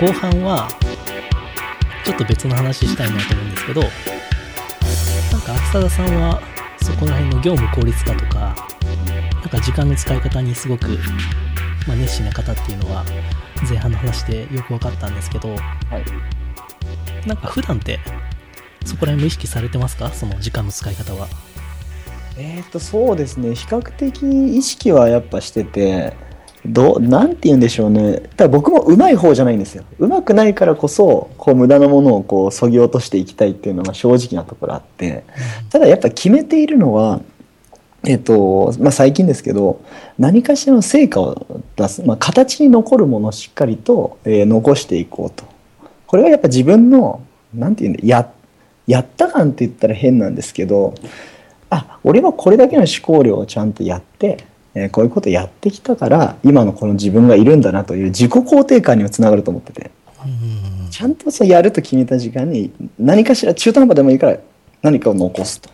後半はちょっと別の話したいなと思うんですけどなんか秋貞さんはそこら辺の業務効率化とかなんか時間の使い方にすごく、まあ、熱心な方っていうのは前半の話でよく分かったんですけど、はい。なんか普段ってそこら辺も意識されてますか？その時間の使い方は。えっ、と、そうですね。比較的意識はやっぱしてて、どう、なんて言うんでしょうね。ただ僕も上手い方じゃないんですよ。上手くないからこそ、こう無駄なものをこう、そぎ落としていきたいっていうのが正直なところあって、ただやっぱ決めているのは、えっ、と、まあ、最近ですけど、何かしらの成果を出す、まあ、形に残るものをしっかりと、えー残していこうと。これはやっぱ自分の、なんていうんだ、や、やった感って言ったら変なんですけど、あ、俺はこれだけの思考量をちゃんとやって、えーこういうことやってきたから、今のこの自分がいるんだなという自己肯定感にもつながると思ってて。うんちゃんとそうやると決めた時間に何かしら中途半端でもいいから何かを残すと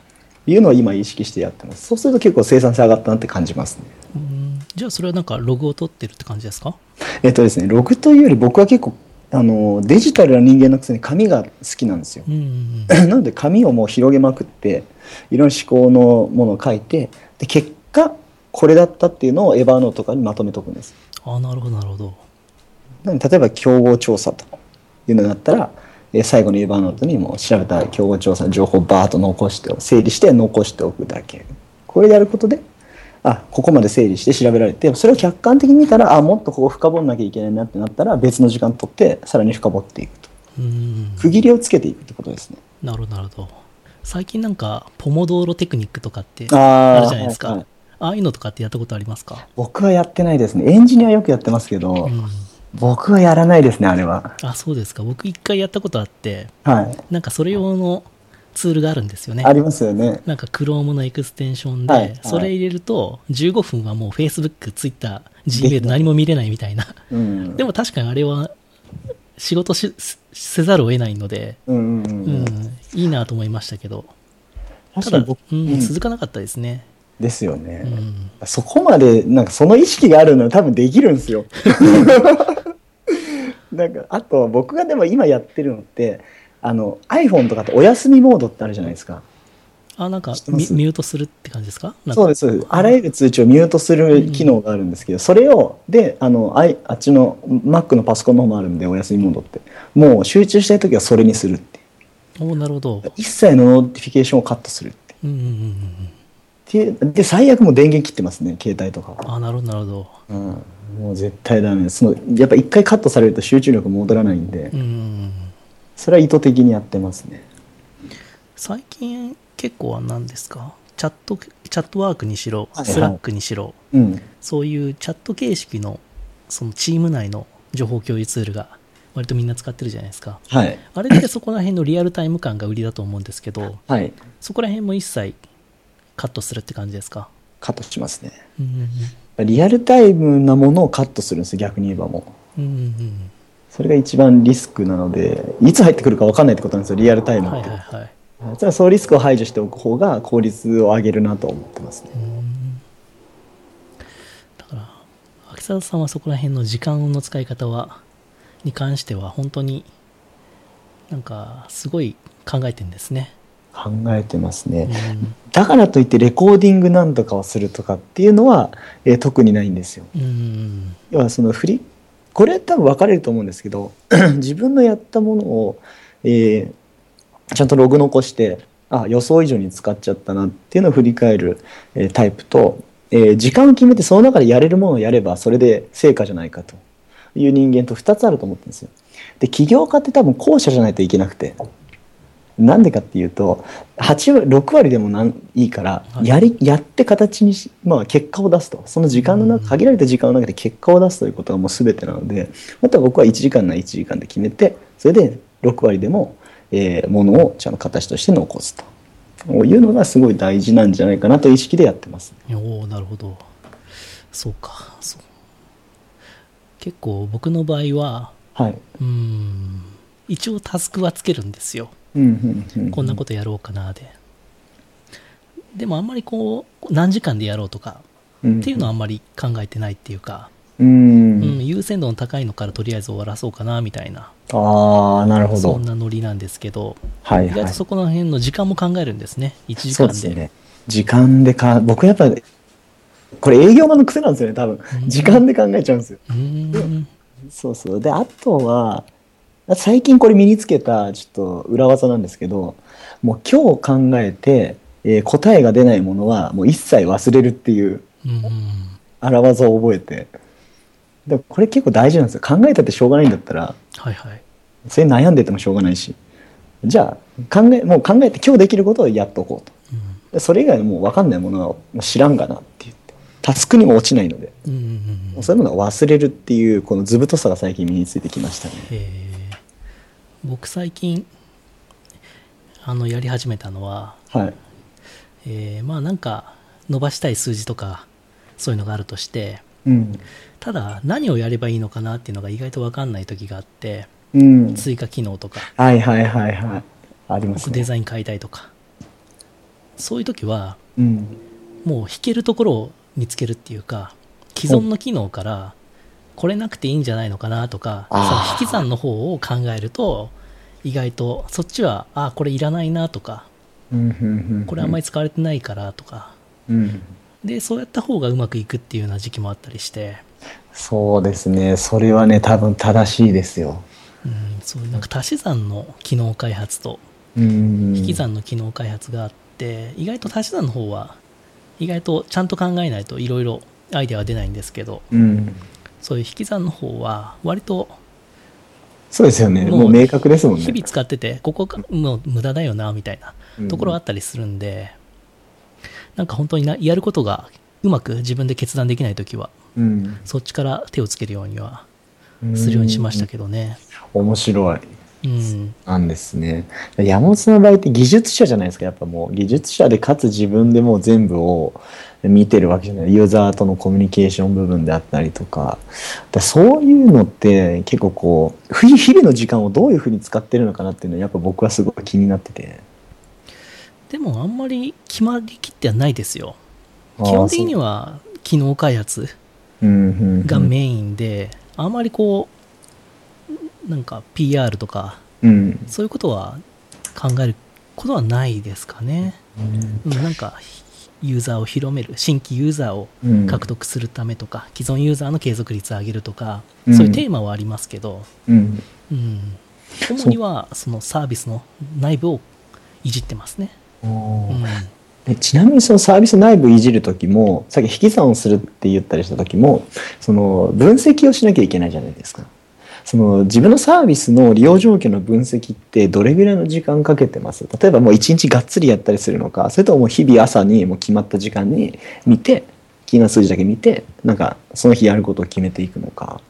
いうのを今意識してやってます。そうすると結構生産性上がったなって感じますね。うんじゃあそれはなんかログを取ってるって感じですか？えっとですね、ログというより僕は結構あのデジタルな人間のくせに紙が好きなんですよ。うん なので紙をもう広げまくっていろんな思考のものを書いてで結果これだったっていうのをエヴァーノートとかにまとめとくんです。ああなるほどなるほど。なので例えば競合調査というのだったら、えー最後のエヴァーノートにもう調べた競合調査の情報をバーッと残して整理して残しておくだけ。これやることであここまで整理して調べられてそれを客観的に見たらあもっとここ深掘んなきゃいけないなってなったら別の時間取ってさらに深掘っていくと。うん。区切りをつけていくってことですね。なるほどなるほど。最近なんかポモドーロテクニックとかってあるじゃないですか、はいはいああいうのとかってやったことありますか、僕はやってないですね。エンジニアよくやってますけど、うん、僕はやらないですねあれは。あそうですか。僕一回やったことあってはい。なんかそれ用のツールがあるんですよね。ありますよね。なんか Chrome のエクステンションで、はいはい。それ入れると15分はもう Facebook、Twitter、Gmail い。何も見れないみたいな。うん。でも確かにあれは仕事しせざるを得ないので、うんうんいいなと思いましたけど、ただうん。続かなかったですね。ですよね、うんそこまでなんかその意識があるのは多分できるんですよ。なんかあと僕がでも今やってるのってあの iPhone とかってお休みモードってあるじゃないですか。あ、なんかミミュートするって感じですか？そうですそうです。あらゆる通知をミュートする機能があるんですけど、それをであのあいあっちの Mac のパソコンの方もあるんでお休みモードってもう集中したい時はそれにするっておなるほど。一切の notification をカットするってうんうんうんうん。でで最悪もう電源切ってますね携帯とか。は。あ、なるほど、なるほど。うん、もう絶対ダメ。ですそのやっぱ一回カットされると集中力戻らないんで、うん。それは意図的にやってますね。最近結構は何ですか？チャット、 Chatwork にしろ、はいはい。 Slack にしろ、うん。そういうチャット形式のそのチーム内の情報共有ツールが割とみんな使ってるじゃないですか。はい。あれってそこら辺のリアルタイム感が売りだと思うんですけど、はい。そこら辺も一切カットするって感じですか？カットしますねうんうんリアルタイムなものをカットするんです逆に言えばもううん。うんうんそれが一番リスクなのでいつ入ってくるか分かんないってことなんですよリアルタイうん。ムって、はいはいはい。それはそうリスクを排除しておく方が効率を上げるなと思ってますねうんだから、秋沢さんはそこら辺の時間の使い方は、に関しては本当になんかすごい考えてるんですね。考えてますね、うん。だからといってレコーディングなんとかをするとかっていうのは、えー特にないんですよ。うん要はその振りこれ多分分かれると思うんですけど 自分のやったものを、えーちゃんとログ残してあ予想以上に使っちゃったなっていうのを振り返る、えータイプと、えー時間を決めてその中でやれるものをやればそれで成果じゃないかという人間と2つあると思ってるんですよ。で起業家って多分後者じゃないといけなくてなんでかっていうと8割6割でもなんいいからはい。やりやって形にし、まあ、結果を出すと。その時間のうん中限られた時間の中で結果を出すということがもう全てなのであとは僕は1時間なら1時間で決めてそれで6割でも、えーものをちゃんと形として残すと。いうのがすごい大事なんじゃないかなという意識でやってます。おおなるほど。そうか。そう。結構僕の場合ははい。うん一応タスクはつけるんですよこんなことやろうかなで。でもあんまりこう何時間でやろうとかうんっていうのはあんまり考えてないっていうか。ううんん、優先度の高いのからとりあえず終わらそうかなみたいな。ああなるほど。そんなノリなんですけど、はいはい。意外とそこの辺の時間も考えるんですね。1時間で。ね。時間でか僕やっぱこれ営業マンの癖なんですよね多分。うん。時間で考えちゃうんですよ。うーん。そうそう。であとは最近これ身につけたちょっと裏技なんですけどもう今日考えて、えー答えが出ないものはもう一切忘れるっていううん荒技を覚えて。でこれ結構大事なんですよ。考えたってしょうがないんだったらはいはい。それ悩んでてもしょうがないし。じゃあ考えもう考えて今日できることをやっとこうと。うん。でそれ以外のもう分かんないものはもう知らんがなって言って。タスクにも落ちないので。うんうんうんそういうものは忘れるっていうこの図太さが最近身についてきましたね。えー僕最近あのやり始めたのは、はい。えーまあなんか伸ばしたい数字とかそういうのがあるとしてうん。ただ何をやればいいのかなっていうのが意外と分かんない時があってうん。追加機能とかはいはいはいはい。ありますね。デザイン変えたいとかそういう時はうん。もう弾けるところを見つけるっていうか既存の機能からこれなくていいんじゃないのかなとかその引き算の方を考えると意外とそっちはあこれいらないなとかこれあんまり使われてないからとか。うん。でそうやった方がうまくいくっていうような時期もあったりして、そうですね。それはね多分正しいですよ。うん、そういうなんか足し算の機能開発とうん。引き算の機能開発があって意外と足し算の方は意外とちゃんと考えないといろいろアイデアは出ないんですけどうんそういう引き算の方は割とそうですよね。もう明確ですもんね。日々使っててここがもう無駄だよなみたいなところがあったりするんで、なんか本当になやることがうまく自分で決断できないときはうん。そっちから手をつけるようにはするようにしましたけどね。面白い。うんなんですね。山本さんの場合って技術者じゃないですか。やっぱもう技術者でかつ自分でもう全部を見てるわけじゃない。ユーザーとのコミュニケーション部分であったりとか。だそういうのって結構こうふ日々の時間をどういうふうに使ってるのかなっていうのはやっぱ僕はすごい気になってて。でもあんまり決まりきってはないですよ。基本的には機能開発がメインで、あんまりこうなんか PR とかうん。そういうことは考えることはないですかね、うん。なんかユーザーを広める新規ユーザーをうん。獲得するためとか、既存ユーザーの継続率を上げるとか、うん。そういうテーマはありますけど、うん。うん、主にはそのサービスの内部をいじってますね。おうーん。えちなみにそのサービス内部いじるときもさっき引き算をするって言ったりしたときもその分析をしなきゃいけないじゃないですかその自分のサービスの利用状況の分析ってどれぐらいの時間かけてます？例えばもう一日がっつりやったりするのかそれとももう日々朝にもう決まった時間に見て気になる数字だけ見てなんかその日やることを決めていくのか。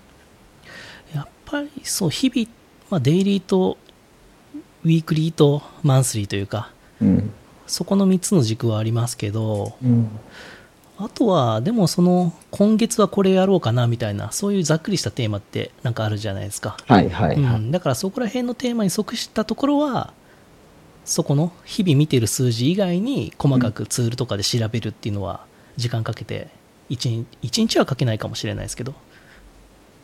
やっぱりそう日々、まあ、デイリーとウィークリーとマンスリーというかうん。そこの3つの軸はありますけどうんあとはでもその今月はこれやろうかなみたいなそういうざっくりしたテーマってなんかあるじゃないですか、はいはいはい、うん、だからそこら辺のテーマに即したところはそこの日々見てる数字以外に細かくツールとかで調べるっていうのは時間かけて1日一日はかけないかもしれないですけど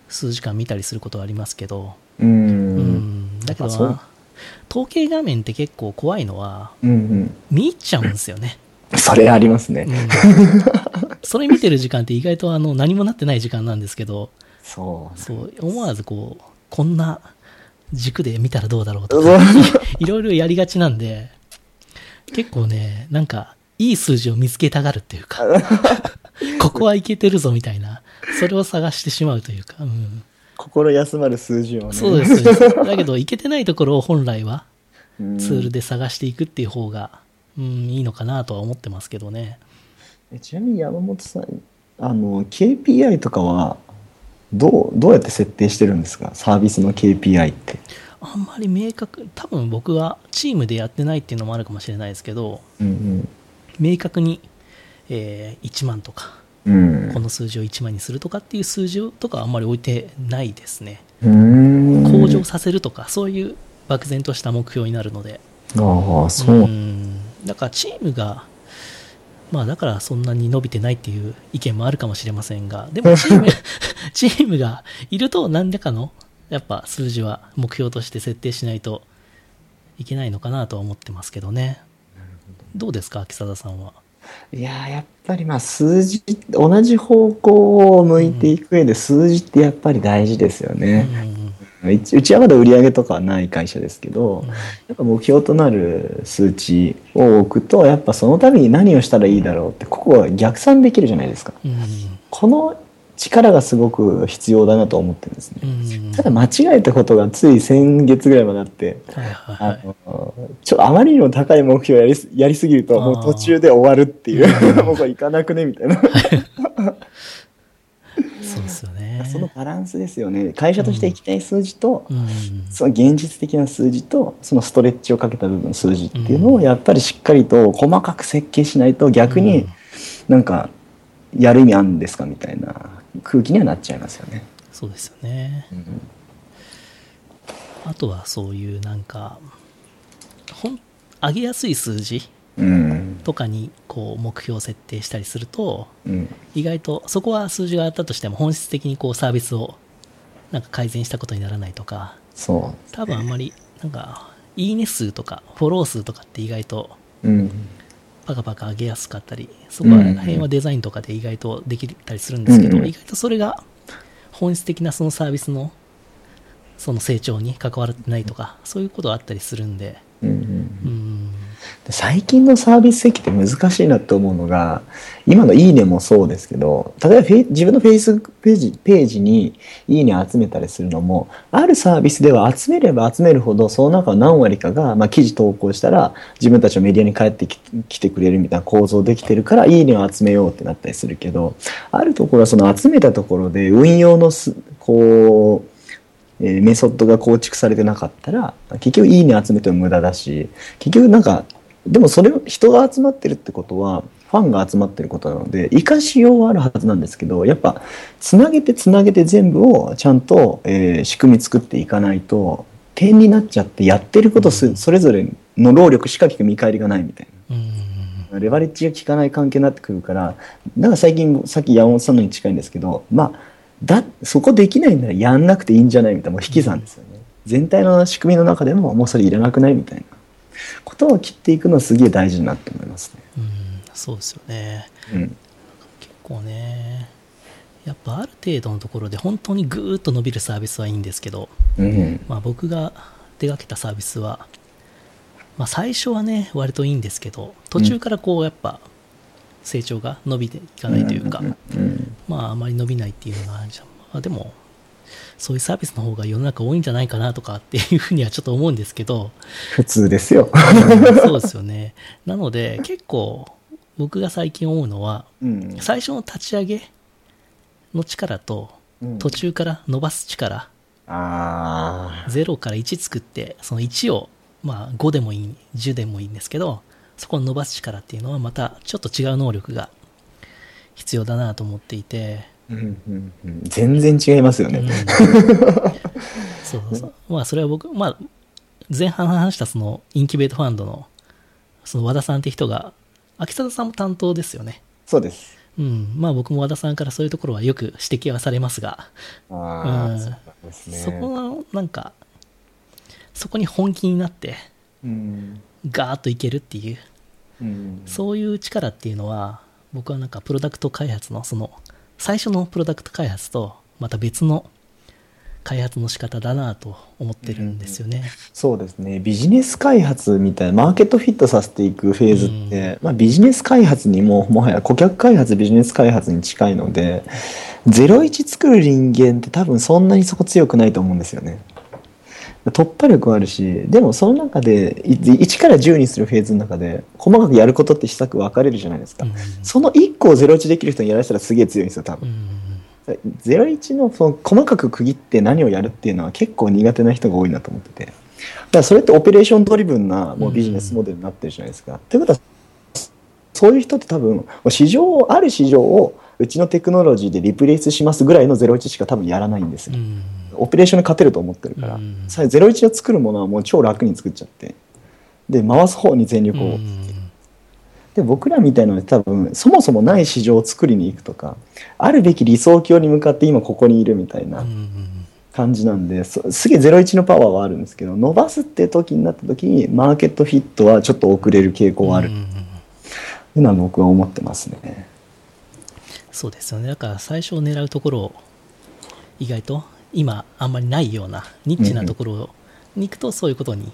数時間見たりすることはありますけど、うん。うん。だけど統計画面って結構怖いのはうん見入っちゃうんですよね、うんそれありますね、うん。それ見てる時間って意外とあの何もなってない時間なんですけどそう。そう思わずこうこんな軸で見たらどうだろうと うかわいろいろやりがちなんで結構ねなんかいい数字を見つけたがるっていうか ここはいけてるぞみたいなそれを探してしまうというか、うん、心休まる数字をね。そうですだけどいけてないところを本来はうんツールで探していくっていう方が、うん、いいのかなとは思ってますけどね。えちなみに山本さんあの KPI とかはどうどうやって設定してるんですか？サービスの KPI って。あんまり明確多分僕はチームでやってないっていうのもあるかもしれないですけどうん明確に、えー1万とかうん。この数字を1万にするとかっていう数字とかはあんまり置いてないですね。うん。向上させるとかそういう漠然とした目標になるので。ああそう、んだからチームがまあだからそんなに伸びてないっていう意見もあるかもしれませんがでも チームチームがいると何らかの、やっぱ数字は目標として設定しないといけないのかなとは思ってますけどね。どうですか、秋貞さんは？いやーやっぱりまあ数字同じ方向を向いていく上で数字ってやっぱり大事ですようんね。うちうちはまだ売り上げとかはない会社ですけど、やっぱ目標となる数値を置くとやっぱそのために何をしたらいいだろうってここは逆算できるじゃないですか。うん。この力がすごく必要だなと思ってるんですね。うん。うんただ間違えたことがつい先月ぐらいまであって、はいはいはあい。のちょあまりにも高い目標をやりすやりすぎるともう途中で終わるっていう もうこれいかなくねみたいな、そうですよね。そのバランスですよね会社としていきたい数字と、うん。その現実的な数字とそのストレッチをかけた部分の数字っていうのをやっぱりしっかりと細かく設計しないと逆うにんなんかやる意味あるんですかみたいな空気にはなっちゃいますよね。そうですよね。あとはそういうなんか、ほん、上げやすい数字うんとかにこう目標を設定したりすると、うん。意外とそこは数字があったとしても本質的にこうサービスをなんか改善したことにならないとか、そう。多分あんまりなんか、いいね数とかフォロー数とかって意外とうん。パカパカ上げやすかったり、そこら辺はデザインとかで意外とできたりするんですけど、うん意外とそれが本質的なそのサービスのその成長に関わってないとか、そういうことがあったりするんで、うんうん。うん、最近のサービス設計って難しいなって思うのが今の「いいね」もそうですけど例えばフェ自分のフェイスページページに「いいね」集めたりするのもあるサービスでは集めれば集めるほどその中の何割かが、まあ、記事投稿したら自分たちのメディアに帰ってきてくれるみたいな構造できてるから「いいね」を集めようってなったりするけどあるところはその集めたところで運用のすこうえメソッドが構築されてなかったら結局いいね集めても無駄だし結局なんかでもそれ人が集まってるってことはファンが集まってることなので生かしようはあるはずなんですけどやっぱつなげてつなげて全部をちゃんと、えー仕組み作っていかないと点になっちゃってやってることすそれぞれの労力しか見返りがないみたいな。うん、レバレッジが効かない関係になってくるから、なんか最近、さっき山本さんのに近いんですけど、まあ、だ、そこできないならやんなくていいんじゃないみたいな、もう引き算ですよね。全体の仕組みの中でも、もうそれいらなくないみたいなことを切っていくのはすげえ大事だなって思いますね。うん、そうですよね。うん。結構ね、やっぱある程度のところで本当にぐーっと伸びるサービスはいいんですけど、うん。まあ、僕が手掛けたサービスは、まあ、最初はね割といいんですけど途中からこうやっぱ成長が伸びていかないというか、うん。まああまり伸びないっていうのがあるじゃん、まあ、でもそういうサービスの方が世の中多いんじゃないかなとかっていうふうにはちょっと思うんですけど普通ですよ。うんそうですよね なので結構僕が最近思うのはうん。最初の立ち上げの力とうん途中から伸ばす力、あ0から1作ってその1をまあ5でもいい10でもいいんですけどそこを伸ばす力っていうのはまたちょっと違う能力が必要だなと思っていて、あ。うんうんうん。全然違いますようんね。そうそうまあそれは僕まあ前半話したそのインキュベートファンドのその和田さんって人が秋貞さんも担当ですよねそうです。うんまあ僕も和田さんからそういうところはよく指摘はされますがあうんあ、そうですね。そこのなんかそこに本気になってうん。ガーッといけるっていううん。そういう力っていうのは僕はなんかプロダクト開発のその最初のプロダクト開発とまた別の開発の仕方だなと思ってるんですよね。そうですねビジネス開発みたいなマーケットフィットさせていくフェーズって、まあ、ビジネス開発にももはや顧客開発ビジネス開発に近いので01作る人間って多分そんなにそこ強くないと思うんですよね。突破力はあるしでもその中でい1から10にするフェーズの中で細かくやることって施策分かれるじゃないですか、うんその1個を01できる人にやらせたらすげえ強いんですよ多分う。ん01のその細かく区切って何をやるっていうのは結構苦手な人が多いなと思っててだからそれって operation driven なもうビジネスモデルになってるじゃないですか。ということはそういう人って多分市場をある市場をうちのテクノロジーで replace しますぐらいの01しか多分やらないんですよ。うんオペレーションに勝てると思ってるから、うん。さ01を作るものはもう超楽に作っちゃってで回す方に全力を、うん。で僕らみたいなので多分そもそもない市場を作りに行くとかあるべき理想郷に向かって今ここにいるみたいな感じなんですすげえ01のパワーはあるんですけど伸ばすって時になった時にマーケットフィットはちょっと遅れる傾向はある。うんいうのは僕は思ってますね。そうですよね。だから最初狙うところを意外と今あんまりないようなニッチなところに行くとそういうことに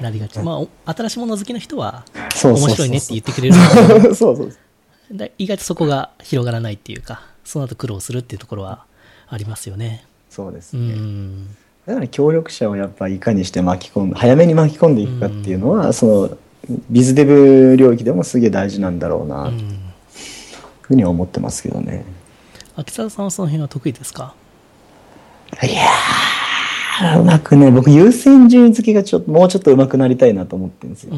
なりがち、まあお新しいもの好きな人は面白いねって言ってくれる そうそうだ意外とそこが広がらないっていうかその後苦労するっていうところはありますよね。うそうですね。ん。だから協力者をやっぱいかにして巻き込んで早めに巻き込んでいくかっていうのは、そのビズデブ領域でもすげえ大事なんだろうなといううん。ふうには思ってますけどね。秋澤さんはその辺は得意ですか？いやーうまくね僕優先順位付けがちょっともうちょっと上手くなりたいなと思ってるんですよ。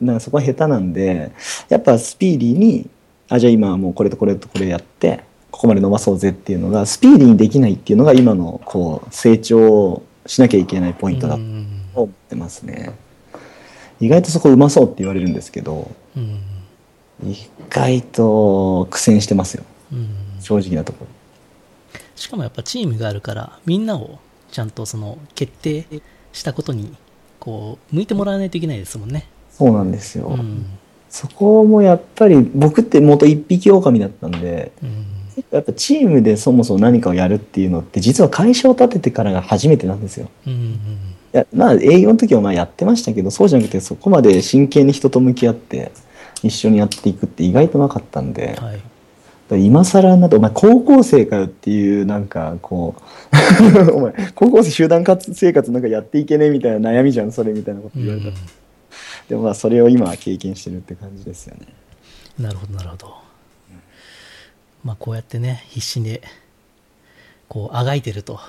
なんかそこは下手なんでやっぱスピーディーにあじゃあ今はもうこれとこれとこれやってここまで伸ばそうぜっていうのがスピーディーにできないっていうのが今のこう成長しなきゃいけないポイントだとうん思ってますね。意外とそこうまそうって言われるんですけどうん意外と苦戦してますようん正直なところ。しかもやっぱチームがあるからみんなをちゃんとその決定したことにこう向いてもらわないといけないですもんね。そうなんですよ。うんそこもやっぱり僕って元一匹狼だったんでうんやっぱチームでそもそも何かをやるっていうのって実は会社を立ててからが初めてなんですよ。うんうんいやまあ営業の時はまあやってましたけどそうじゃなくてそこまで真剣に人と向き合って一緒にやっていくって意外となかったんで、はいら今更になって「お前高校生かよ」っていうなんかこう「お前高校生集団活生活なんかやっていけねえみたいな悩みじゃんそれ」みたいなことうん言われた、でもまあそれを今は経験してるって感じですよね。なるほどなるほど。まあこうやってね必死でこうあがいてると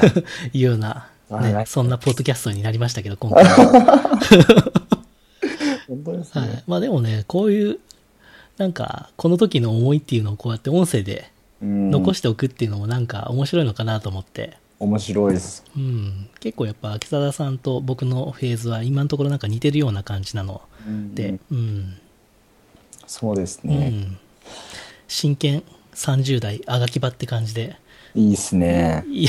いうような、ね、そんなポッドキャストになりましたけど今回は。本当ですね。はい、まあでもねこういうなんかこの時の思いっていうのをこうやって音声でうん。残しておくっていうのもなんか面白いのかなと思って、面白いです。うん、結構やっぱ秋貞さんと僕のフェーズは今のところなんか似てるような感じなの。で、うんそうですうね。ん、真剣30代あがき場って感じで。いいですね。いい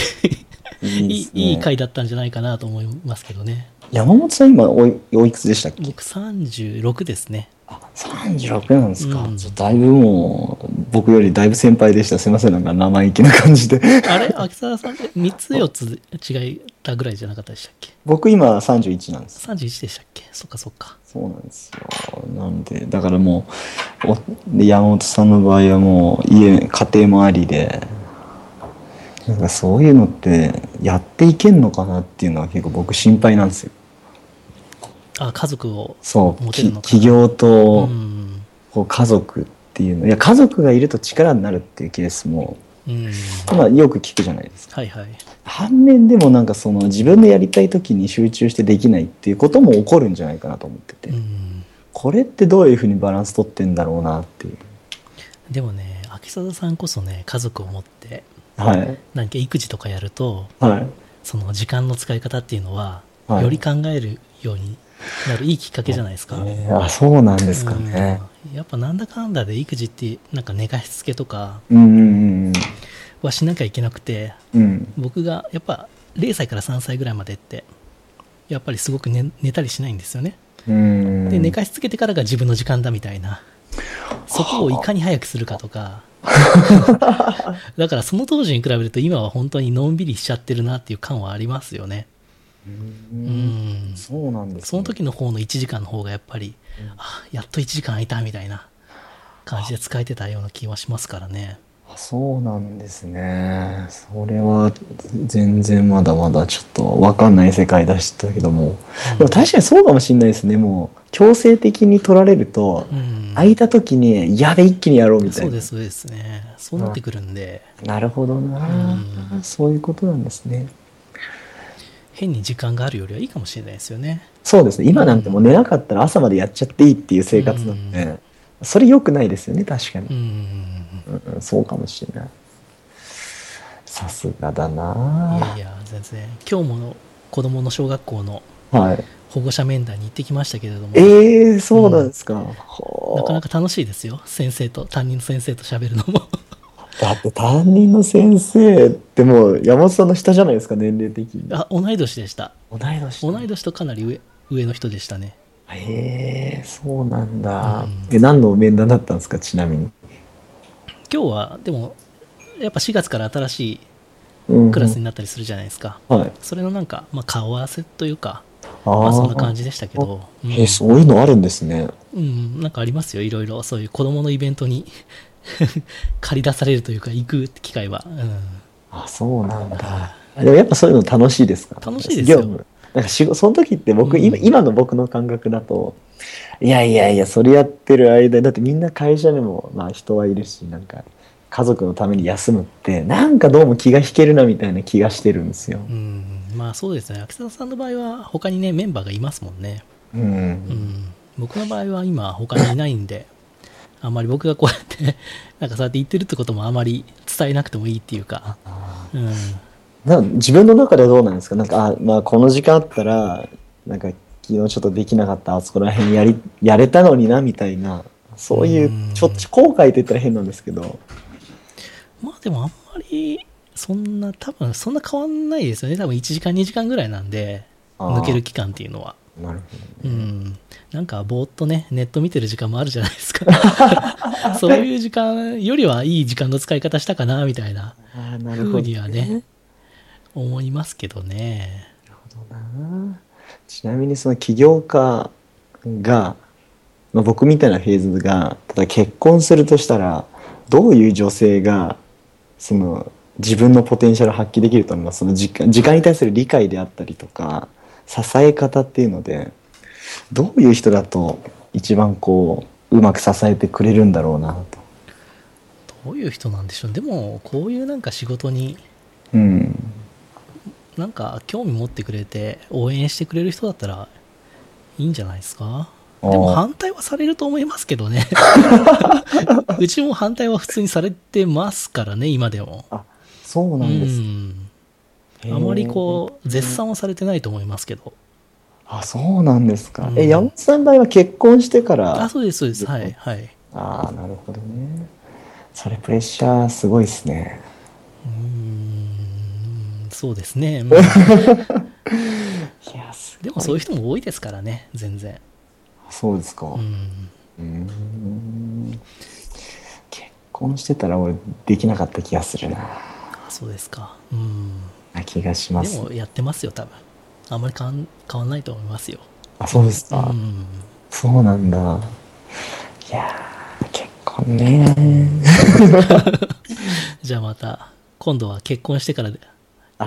いいいい回だったんじゃないかなと思いますけどね。山本さん今おいおいくつでしたっけ？僕36ですね。あ36なんですか、うん。だいぶもう僕よりだいぶ先輩でした。すいません。なんか生意気な感じで。あれ？秋沢さん？って3つ4つ違ったぐらいじゃなかったでしたっけ？僕今31なんです31でしたっけ？そっかそっか。そうなんですよ。なんでだからもう山本さんの場合はもう家家庭もありでなんかそういうのってやっていけんのかなっていうのは結構僕心配なんですよ。あ家族をそうき持てるのかな。企業とうん。こう家族っていうの。いや家族がいると力になるっていうケースもうん。まあよく聞くじゃないですか。はいはい。反面でもなんかその自分でやりたい時に集中してできないっていうことも起こるんじゃないかなと思ってて、うん。これってどういうふうにバランス取ってんだろうなっていう。でもね秋貞さんこそね家族を持ってはい。何か育児とかやるとはい。その時間の使い方っていうのは、はい。より考えるようになるいいきっかけじゃないですか。えーあそうなんですかね。うん。やっぱなんだかんだで育児ってなんか寝かしつけとかうんうんはしなきゃいけなくてうん。うん僕がやっぱ0歳から3歳ぐらいまでってやっぱりすごく寝寝たりしないんですよね。うん。で寝かしつけてからが自分の時間だみたいな。そこをいかに早くするかとか だからその当時に比べると今は本当にのんびりしちゃってるなっていう感はありますよね。うんそうなんです、ね、その時の方の1時間の方がやっぱり、あやっと1時間空いたみたいな感じで使えてたような気はしますからね。あそうなんですね。それは全然まだまだちょっと分かんない世界出したけども。でも確かにそうかもしれないですね。もう強制的に取られるとうん、空いた時にやべ一気にやろうみたいな。そうですそうですね。そうなってくるんで、なるほどな、うん。そういうことなんですね。変に時間があるよりはいいかもしれないですよね。そうですね。今なんてもう寝なかったら朝までやっちゃっていいっていう生活なんで、それ良くないですよね確かにう、ん。そうかもしれないさすがだいなやいや、全然。今日も子供の小学校のはい。保護者面談に行ってきましたけれども、ええそうなんですか。ほうなかなか楽しいですよ。先生と、担任の先生と喋るのも。だって担任の先生ってもう山本さんの下じゃないですか、年齢的に。あ、同い年でした。同い年同い年とかなり上上の人でしたね。へえそうなんだ。うんえ、何の面談だったんですか、ちなみに。今日は、でも、やっぱ4月から新しいうんクラスになったりするじゃないですか。はい。それのなんか、まあ、顔合わせというか、あまあ、そんなじ。感じでしたけど、うんえ、そういうのあるんですね。うん、なんかありますよ。いろいろ、そういう子供のイベントに 借り出されるというか、行く機会は。うんあ、そうなんだ。でもやっぱそういうの楽しいですか？楽しいですよ業務なんか仕事その時って僕、うん。今今の僕の感覚だといやいやいやそれやってる間だってみんな会社にもまあ人はいるしなんか家族のために休むってなんかどうも気が引けるなみたいな気がしてるんですよ。うん、まあそうですね。秋澤さんの場合は、他にね、メンバーがいますもんね。うん。うん、僕の場合は今他にいないんであんまり僕がこうやってなんかそうやって言ってるってこともあまり伝えなくてもいいっていうか、うん、な自分の中ではどうなんですか？なんかあ、まあ、この時間あったらなんか昨日ちょっとできなかったあそこら辺やりやれたのになみたいなそういううん。ちょっと後悔って言ったら変なんですけど。まあでもあんまりそんな多分そんな変わんないですよね。多分1時間2時間ぐらいなんで抜ける期間っていうのは。なるほどね。うん。なんかぼーっとねネット見てる時間もあるじゃないですか。そういう時間よりはいい時間の使い方したかなみたいなあーなるほど、ふうにはね思いますけどね。なるほどな。ちなみにその起業家が、まあ、僕みたいなフェーズがただ結婚するとしたらどういう女性がその自分のポテンシャルを発揮できると思います？その時間時間に対する理解であったりとか支え方っていうのでどういう人だと一番こううまく支えてくれるんだろうなと？どういう人なんでしょう？でもこういうなんか仕事にうん、なんか興味持ってくれて応援してくれる人だったらいいんじゃないですか？でも反対はされると思いますけどね うちも反対は普通にされてますからね今でもそうなんです。うんあまりこう絶賛はされてないと思いますけどあ、そうなんですか。うんえ、山本さんの場合は結婚してから。あそうですそうですはいはいああ、なるほどね。それプレッシャーすごいですね。そうですね、うん いや、すでもそういう人も多いですからね全然そうですか。ううん。結婚してたら俺できなかった気がするな。あそうですかうんな気がしま。ですもやってますよ多分あんまり変わん変わんないと思いますよあ、そうですか。うんそうなんだ。いやー、結婚ね。じゃあまた今度は結婚してからあ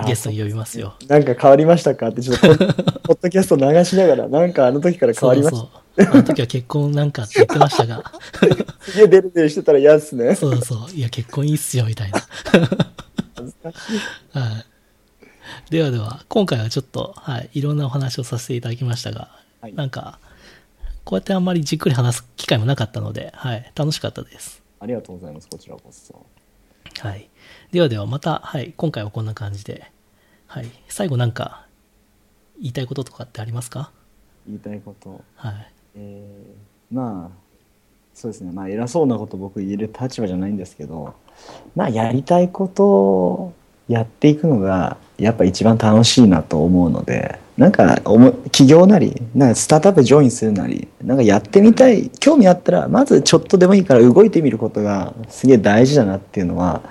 ゲストに呼びますよなんか変わりましたかってちょっとポッ ポッドキャスト流しながら、なんかあの時から変わりました。そうそうあの時は結婚なんかって言ってましたがすげえデレデレしてたら嫌っすね。そうそういや結婚いいっすよみたいな恥ずかしい。はいではでは今回はちょっと、はい、いろんなお話をさせていただきましたが、はいなんかこうやってあんまりじっくり話す機会もなかったので、はい、楽しかったですありがとうございます。こちらこそ。はい。ではではまた、はい、今回はこんな感じで、はい、最後なんか言いたいこととかってありますか？言いたいこと。はい。えーまあそうですねまあ偉そうなこと僕言える立場じゃないんですけどまあやりたいことをやっていくのがやっぱ一番楽しいなと思うのでなんかおも起業なりなんかスタートアップジョインするなりなんかやってみたい興味あったらまずちょっとでもいいから動いてみることがすげえ大事だなっていうのは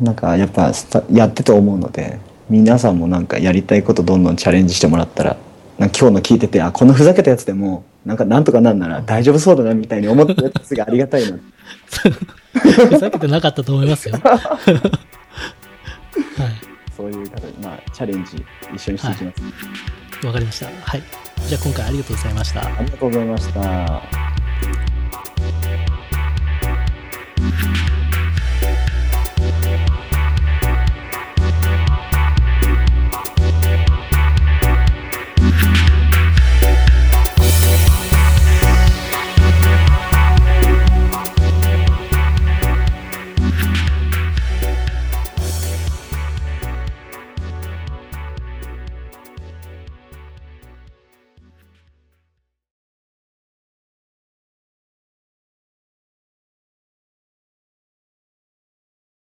なんかやっぱやってて思うので皆さんもなんかやりたいことどんどんチャレンジしてもらったらなんか今日の聞いててあこのふざけたやつでもなんかなんとかなんなら大丈夫そうだなみたいに思ってるやつがありがたいな ふざけてなかったと思いますよ。チャレンジ一緒にしていきます、わかりました。はい。じゃあ今回ありがとうございました。ありがとうございました